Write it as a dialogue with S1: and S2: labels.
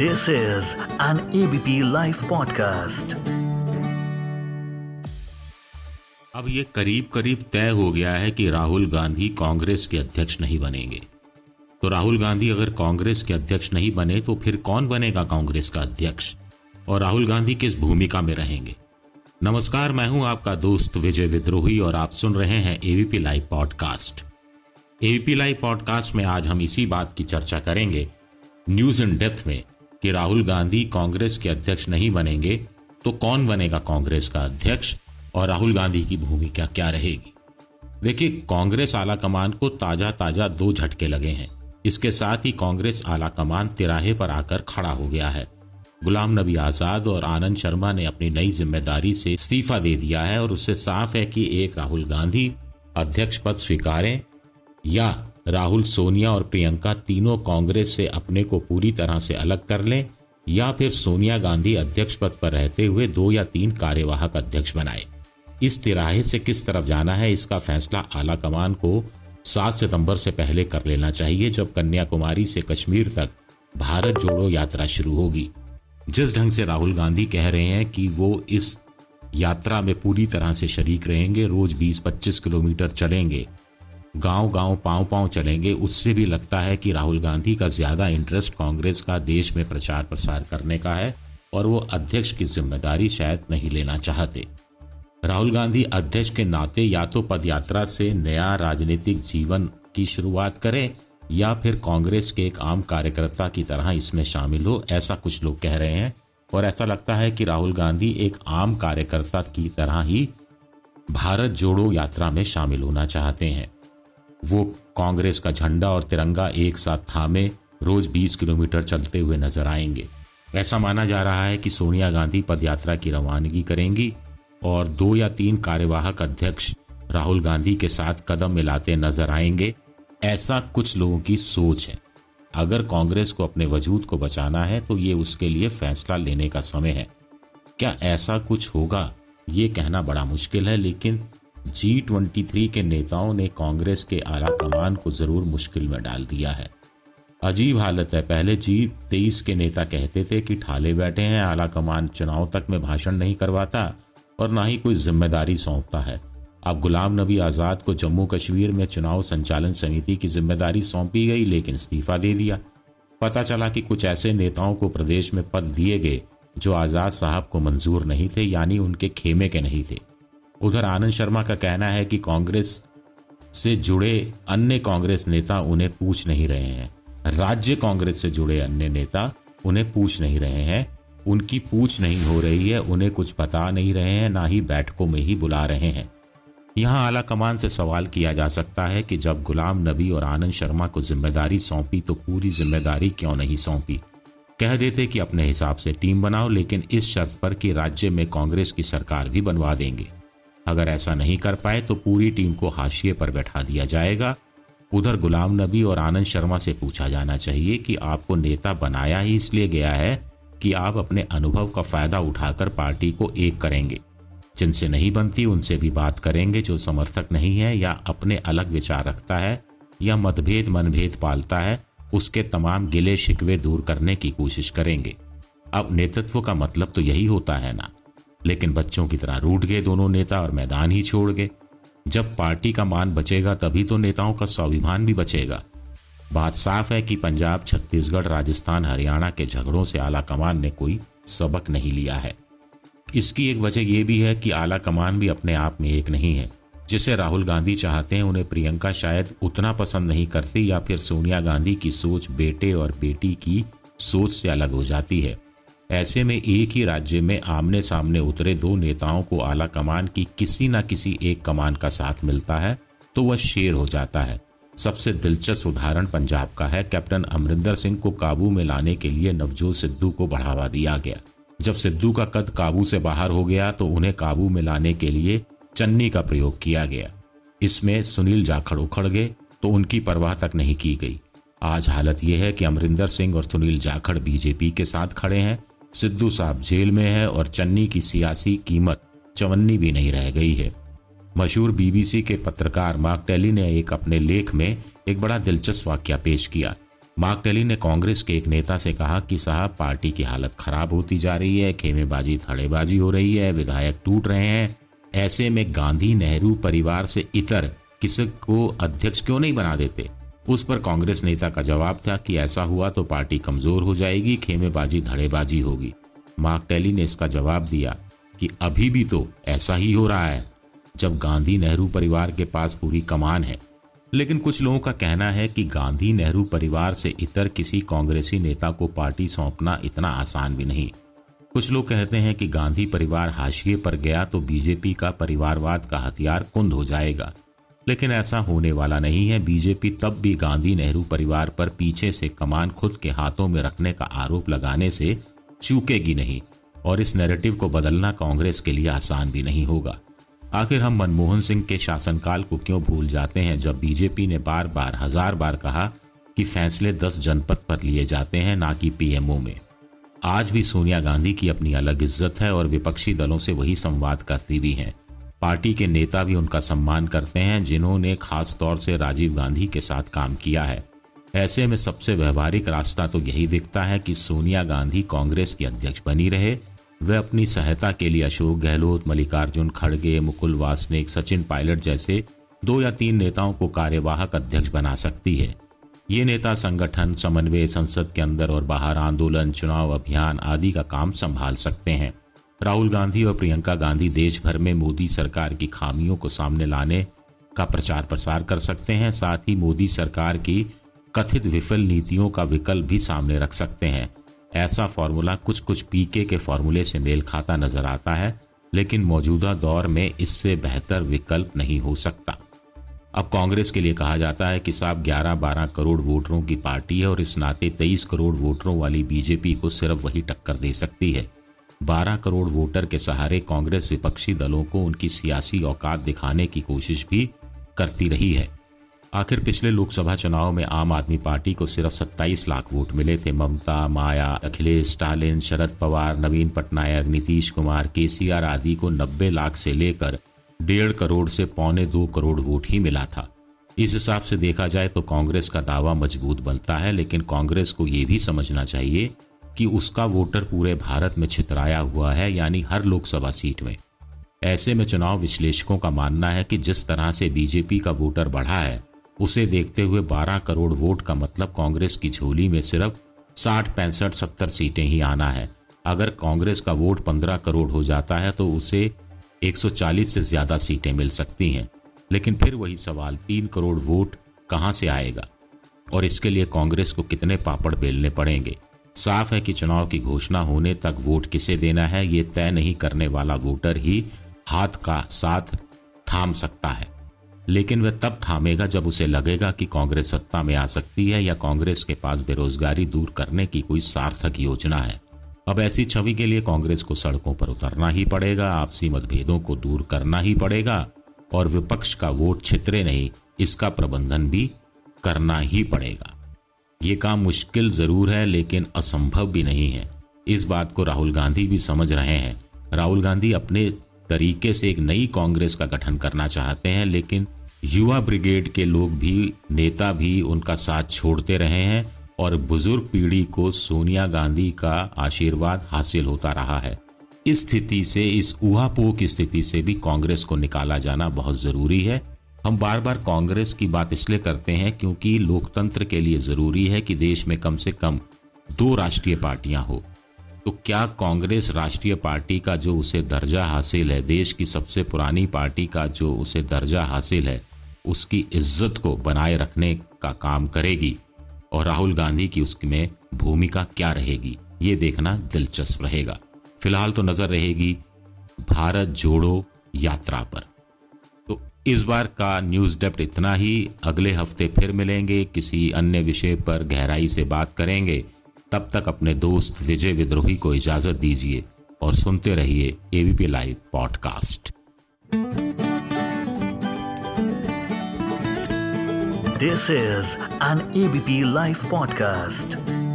S1: This is an ABP Life podcast.
S2: अब ये करीब करीब तय हो गया है कि राहुल गांधी कांग्रेस के अध्यक्ष नहीं बनेंगे। तो राहुल गांधी अगर कांग्रेस के अध्यक्ष नहीं बने तो फिर कौन बनेगा कांग्रेस का अध्यक्ष? और राहुल गांधी किस भूमिका में रहेंगे? नमस्कार, मैं हूँ आपका दोस्त विजय विद्रोही और आप सुन रहे हैं ABP live podcast ABP live podcast में आज हम इसी बात की चर्चा करेंगे। न्यूज़ इन डेप्थ में कि राहुल गांधी कांग्रेस के अध्यक्ष नहीं बनेंगे तो कौन बनेगा कांग्रेस का अध्यक्ष और राहुल गांधी की भूमिका क्या रहेगी? देखिए, कांग्रेस आला कमान को ताज़ा ताज़ा दो झटके लगे हैं। इसके साथ ही कांग्रेस आला कमान तिराहे पर आकर खड़ा हो गया है। गुलाम नबी आज़ाद और आनंद शर्मा ने अपनी नई ज़िम्मेदारी से इस्तीफा दे दिया है और उससे साफ़ है कि एक राहुल गांधी अध्यक्ष पद स्वीकारें या राहुल, सोनिया और प्रियंका तीनों कांग्रेस से अपने को पूरी तरह से अलग कर लें, या फिर सोनिया गांधी अध्यक्ष पद पर रहते हुए दो या तीन कार्यवाहक अध्यक्ष बनाए। इस तिराहे से किस तरफ़ जाना है, इसका फैसला आला कमान को सात सितंबर से पहले कर लेना चाहिए, जब कन्याकुमारी से कश्मीर तक भारत जोड़ो यात्रा शुरू होगी। जिस ढंग से राहुल गांधी कह रहे हैं कि वो इस यात्रा में पूरी तरह से शरीक रहेंगे, रोज 20-25 किलोमीटर चलेंगे गाँव गाँव पाँव पाँव चलेंगे। उससे भी लगता है कि राहुल गांधी का ज़्यादा इंटरेस्ट कांग्रेस का देश में प्रचार प्रसार करने का है और वो अध्यक्ष की ज़िम्मेदारी शायद नहीं लेना चाहते। राहुल गांधी अध्यक्ष के नाते या तो पदयात्रा से नया राजनीतिक जीवन की शुरुआत करें या फिर कांग्रेस के एक आम कार्यकर्ता की तरह इसमें शामिल हो, ऐसा कुछ लोग कह रहे हैं। और ऐसा लगता है कि राहुल गांधी एक आम कार्यकर्ता की तरह ही भारत जोड़ो यात्रा में शामिल होना चाहते हैं। वो कांग्रेस का झंडा और तिरंगा एक साथ थामे, रोज 20 किलोमीटर चलते हुए नज़र आएँगे। ऐसा माना जा रहा है कि सोनिया गांधी पदयात्रा की रवानगी करेंगी और दो या तीन कार्यवाहक अध्यक्ष राहुल गांधी के साथ कदम मिलाते नज़र आएँगे। ऐसा कुछ लोगों की सोच है। अगर कांग्रेस को अपने वजूद को बचाना है तो ये उसके लिए फैसला लेने का समय है। क्या ऐसा कुछ होगा? ये कहना बड़ा मुश्किल है, लेकिन जी ट्वेंटी थ्री के नेताओं ने कांग्रेस के आला कमान को ज़रूर मुश्किल में डाल दिया है। अजीब हालत है। पहले जी तेईस के नेता कहते थे कि ठाले बैठे हैं आला कमान चुनाव तक में भाषण नहीं करवाता और ना ही कोई ज़िम्मेदारी सौंपता है। अब गुलाम नबी आज़ाद को जम्मू कश्मीर में चुनाव संचालन समिति की ज़िम्मेदारी सौंपी गई, लेकिन इस्तीफा दे दिया। पता चला कि कुछ ऐसे नेताओं को प्रदेश में पद दिए गए जो आज़ाद साहब को मंजूर नहीं थे, यानी उनके खेमे के नहीं थे। उधर आनंद शर्मा का कहना है कि कांग्रेस से जुड़े अन्य कांग्रेस नेता उन्हें पूछ नहीं रहे हैं। राज्य कांग्रेस से जुड़े अन्य नेता उन्हें पूछ नहीं रहे हैं। उनकी पूछ नहीं हो रही है, उन्हें कुछ बता नहीं रहे हैं, ना ही बैठकों में ही बुला रहे हैं। यहाँ आला कमान से सवाल किया जा सकता है कि जब गुलाम नबी और आनंद शर्मा को ज़िम्मेदारी सौंपी तो पूरी ज़िम्मेदारी क्यों नहीं सौंपी? कह देते कि अपने हिसाब से टीम बनाओ, लेकिन इस शर्त पर कि राज्य में कांग्रेस की सरकार भी बनवा देंगे। अगर ऐसा नहीं कर पाए तो पूरी टीम को हाशिए पर बैठा दिया जाएगा। उधर गुलाम नबी और आनंद शर्मा से पूछा जाना चाहिए कि आपको नेता बनाया ही इसलिए गया है कि आप अपने अनुभव का फ़ायदा उठाकर पार्टी को एक करेंगे। जिनसे नहीं बनती, उनसे भी बात करेंगे जो समर्थक नहीं है या अपने अलग विचार रखता है या मतभेद मनभेद पालता है, उसके तमाम गिले शिकवे दूर करने की कोशिश करेंगे। अब नेतृत्व का मतलब तो यही होता है ना। लेकिन बच्चों की तरह रूट गए दोनों नेता और मैदान ही छोड़ गए। जब पार्टी का मान बचेगा, तभी तो नेताओं का स्वाभिमान भी बचेगा। बात साफ़ है कि पंजाब, छत्तीसगढ़, राजस्थान, हरियाणा के झगड़ों से आला कमान ने कोई सबक नहीं लिया है। इसकी एक वजह यह भी है कि आला कमान भी अपने आप में एक नहीं है। जिसे राहुल गांधी चाहते हैं, उन्हें प्रियंका शायद उतना पसंद नहीं करती या फिर सोनिया गांधी की सोच बेटे और बेटी की सोच से अलग हो जाती है। ऐसे में एक ही राज्य में आमने सामने उतरे दो नेताओं को आला कमान की किसी न किसी एक कमान का साथ मिलता है तो वह शेर हो जाता है। सबसे दिलचस्प उदाहरण पंजाब का है। कैप्टन अमरिंदर सिंह को काबू में लाने के लिए नवजोत सिद्धू को बढ़ावा दिया गया। जब सिद्धू का कद काबू से बाहर हो गया तो उन्हें काबू में लाने के लिए चन्नी का प्रयोग किया गया। इसमें सुनील जाखड़ उखड़ गए तो उनकी परवाह तक नहीं की गई। आज हालत यह है कि अमरिंदर सिंह और सुनील जाखड़ बीजेपी के साथ खड़े हैं। सिद्धू साहब जेल में है और चन्नी की सियासी कीमत चवन्नी भी नहीं रह गई है। मशहूर बीबीसी के पत्रकार मार्क टेली ने एक अपने लेख में एक बड़ा दिलचस्प वाक्य पेश किया। मार्क टेली ने कांग्रेस के एक नेता से कहा कि, साहब, पार्टी की हालत खराब होती जा रही है, खेमेबाजी, थड़ेबाजी हो रही है, विधायक टूट रहे हैं। ऐसे में गांधी नेहरू परिवार से इतर किसी को अध्यक्ष क्यों नहीं बना देते? उस पर कांग्रेस नेता का जवाब था कि ऐसा हुआ तो पार्टी कमज़ोर हो जाएगी, खेमेबाजी, धड़ेबाजी होगी। मार्क टेली ने इसका जवाब दिया कि अभी भी तो ऐसा ही हो रहा है, जब गांधी नेहरू परिवार के पास पूरी कमान है। लेकिन कुछ लोगों का कहना है कि गांधी नेहरू परिवार से इतर किसी कांग्रेसी नेता को पार्टी सौंपना इतना आसान भी नहीं। कुछ लोग कहते हैं कि गांधी परिवार हाशिए पर गया तो बीजेपी का परिवारवाद का हथियार कुंद हो जाएगा। लेकिन ऐसा होने वाला नहीं है। बीजेपी तब भी गांधी नेहरू परिवार पर पीछे से कमान खुद के हाथों में रखने का आरोप लगाने से चूकेगी नहीं और इस नैरेटिव को बदलना कांग्रेस के लिए आसान भी नहीं होगा। आखिर हम मनमोहन सिंह के शासनकाल को क्यों भूल जाते हैं जब बीजेपी ने बार बार हज़ार बार कहा कि फैसले दस जनपद पर लिए जाते हैं, ना कि पीएमओ में। आज भी सोनिया गांधी की अपनी अलग इज़्ज़त है और विपक्षी दलों से वही संवाद करती भी हैं। पार्टी के नेता भी उनका सम्मान करते हैं, जिन्होंने खास तौर से राजीव गांधी के साथ काम किया है। ऐसे में सबसे व्यवहारिक रास्ता तो यही दिखता है कि सोनिया गांधी कांग्रेस की अध्यक्ष बनी रहे। वे अपनी सहायता के लिए अशोक गहलोत, मल्लिकार्जुन खड़गे, मुकुल वासनिक, सचिन पायलट जैसे दो या तीन नेताओं को कार्यवाहक अध्यक्ष बना सकती है। ये नेता संगठन, समन्वय संसद के अंदर और बाहर आंदोलन, चुनाव अभियान आदि का काम संभाल सकते हैं। राहुल गांधी और प्रियंका गांधी देश भर में मोदी सरकार की खामियों को सामने लाने का प्रचार प्रसार कर सकते हैं। साथ ही मोदी सरकार की कथित विफल नीतियों का विकल्प भी सामने रख सकते हैं। ऐसा फॉर्मूला कुछ कुछ पीके के फॉर्मूले से मेल खाता नज़र आता है, लेकिन मौजूदा दौर में इससे बेहतर विकल्प नहीं हो सकता। अब कांग्रेस के लिए कहा जाता है कि साहब 11-12 करोड़ वोटरों की पार्टी है और इस नाते 23 करोड़ वोटरों वाली बीजेपी को सिर्फ़ वही टक्कर दे सकती है। 12 करोड़ वोटर के सहारे कांग्रेस विपक्षी दलों को उनकी सियासी औकात दिखाने की कोशिश भी करती रही है। आखिर पिछले लोकसभा चुनाव में आम आदमी पार्टी को सिर्फ़ 27 लाख वोट मिले थे। ममता, माया, अखिलेश, स्टालिन, शरद पवार, नवीन पटनायक, नीतीश कुमार, केसीआर आदि को 90 लाख से लेकर डेढ़ करोड़ से पौने दो करोड़ वोट ही मिला था। इस हिसाब से देखा जाए तो कांग्रेस का दावा मज़बूत बनता है, लेकिन कांग्रेस को ये भी समझना चाहिए कि उसका वोटर पूरे भारत में छितराया हुआ है, यानी हर लोकसभा सीट में। ऐसे में चुनाव विश्लेषकों का मानना है कि जिस तरह से बीजेपी का वोटर बढ़ा है, उसे देखते हुए 12 करोड़ वोट का मतलब कांग्रेस की झोली में सिर्फ़ साठ, पैंसठ, सत्तर सीटें ही आना है। अगर कांग्रेस का वोट 15 करोड़ हो जाता है तो उसे 140 से ज़्यादा सीटें मिल सकती हैं। लेकिन फिर वही सवाल, तीन करोड़ वोट कहाँ से आएगा? और इसके लिए कांग्रेस को कितने पापड़ बेलने पड़ेंगे? साफ़ है कि चुनाव की घोषणा होने तक वोट किसे देना है, ये तय नहीं करने वाला वोटर ही हाथ का साथ थाम सकता है। लेकिन वह तब थामेगा जब उसे लगेगा कि कांग्रेस सत्ता में आ सकती है या कांग्रेस के पास बेरोजगारी दूर करने की कोई सार्थक योजना है। अब ऐसी छवि के लिए कांग्रेस को सड़कों पर उतरना ही पड़ेगा, आपसी मतभेदों को दूर करना ही पड़ेगा और विपक्ष का वोट छितरे नहीं, इसका प्रबंधन भी करना ही पड़ेगा। ये काम मुश्किल ज़रूर है, लेकिन असंभव भी नहीं है। इस बात को राहुल गांधी भी समझ रहे हैं। राहुल गांधी अपने तरीके से एक नई कांग्रेस का गठन करना चाहते हैं, लेकिन युवा ब्रिगेड के लोग भी, नेता भी उनका साथ छोड़ते रहे हैं और बुज़ुर्ग पीढ़ी को सोनिया गांधी का आशीर्वाद हासिल होता रहा है। इस स्थिति से, इस ऊहापोह की स्थिति से भी कांग्रेस को निकाला जाना बहुत ज़रूरी है। हम बार बार कांग्रेस की बात इसलिए करते हैं क्योंकि लोकतंत्र के लिए ज़रूरी है कि देश में कम से कम दो राष्ट्रीय पार्टियाँ हो। तो क्या कांग्रेस राष्ट्रीय पार्टी का जो उसे दर्जा हासिल है, देश की सबसे पुरानी पार्टी का जो उसे दर्जा हासिल है, उसकी इज़्ज़त को बनाए रखने का काम करेगी और राहुल गांधी की उसमें भूमिका क्या रहेगी, ये देखना दिलचस्प रहेगा। फ़िलहाल तो नज़र रहेगी, भारत जोड़ो यात्रा पर। इस बार का न्यूज़ डेप्ट इतना ही। अगले हफ़्ते फिर मिलेंगे, किसी अन्य विषय पर गहराई से बात करेंगे। तब तक अपने दोस्त विजय विद्रोही को इजाज़त दीजिए और सुनते रहिए ABP live podcast
S1: this is an ABP live podcast.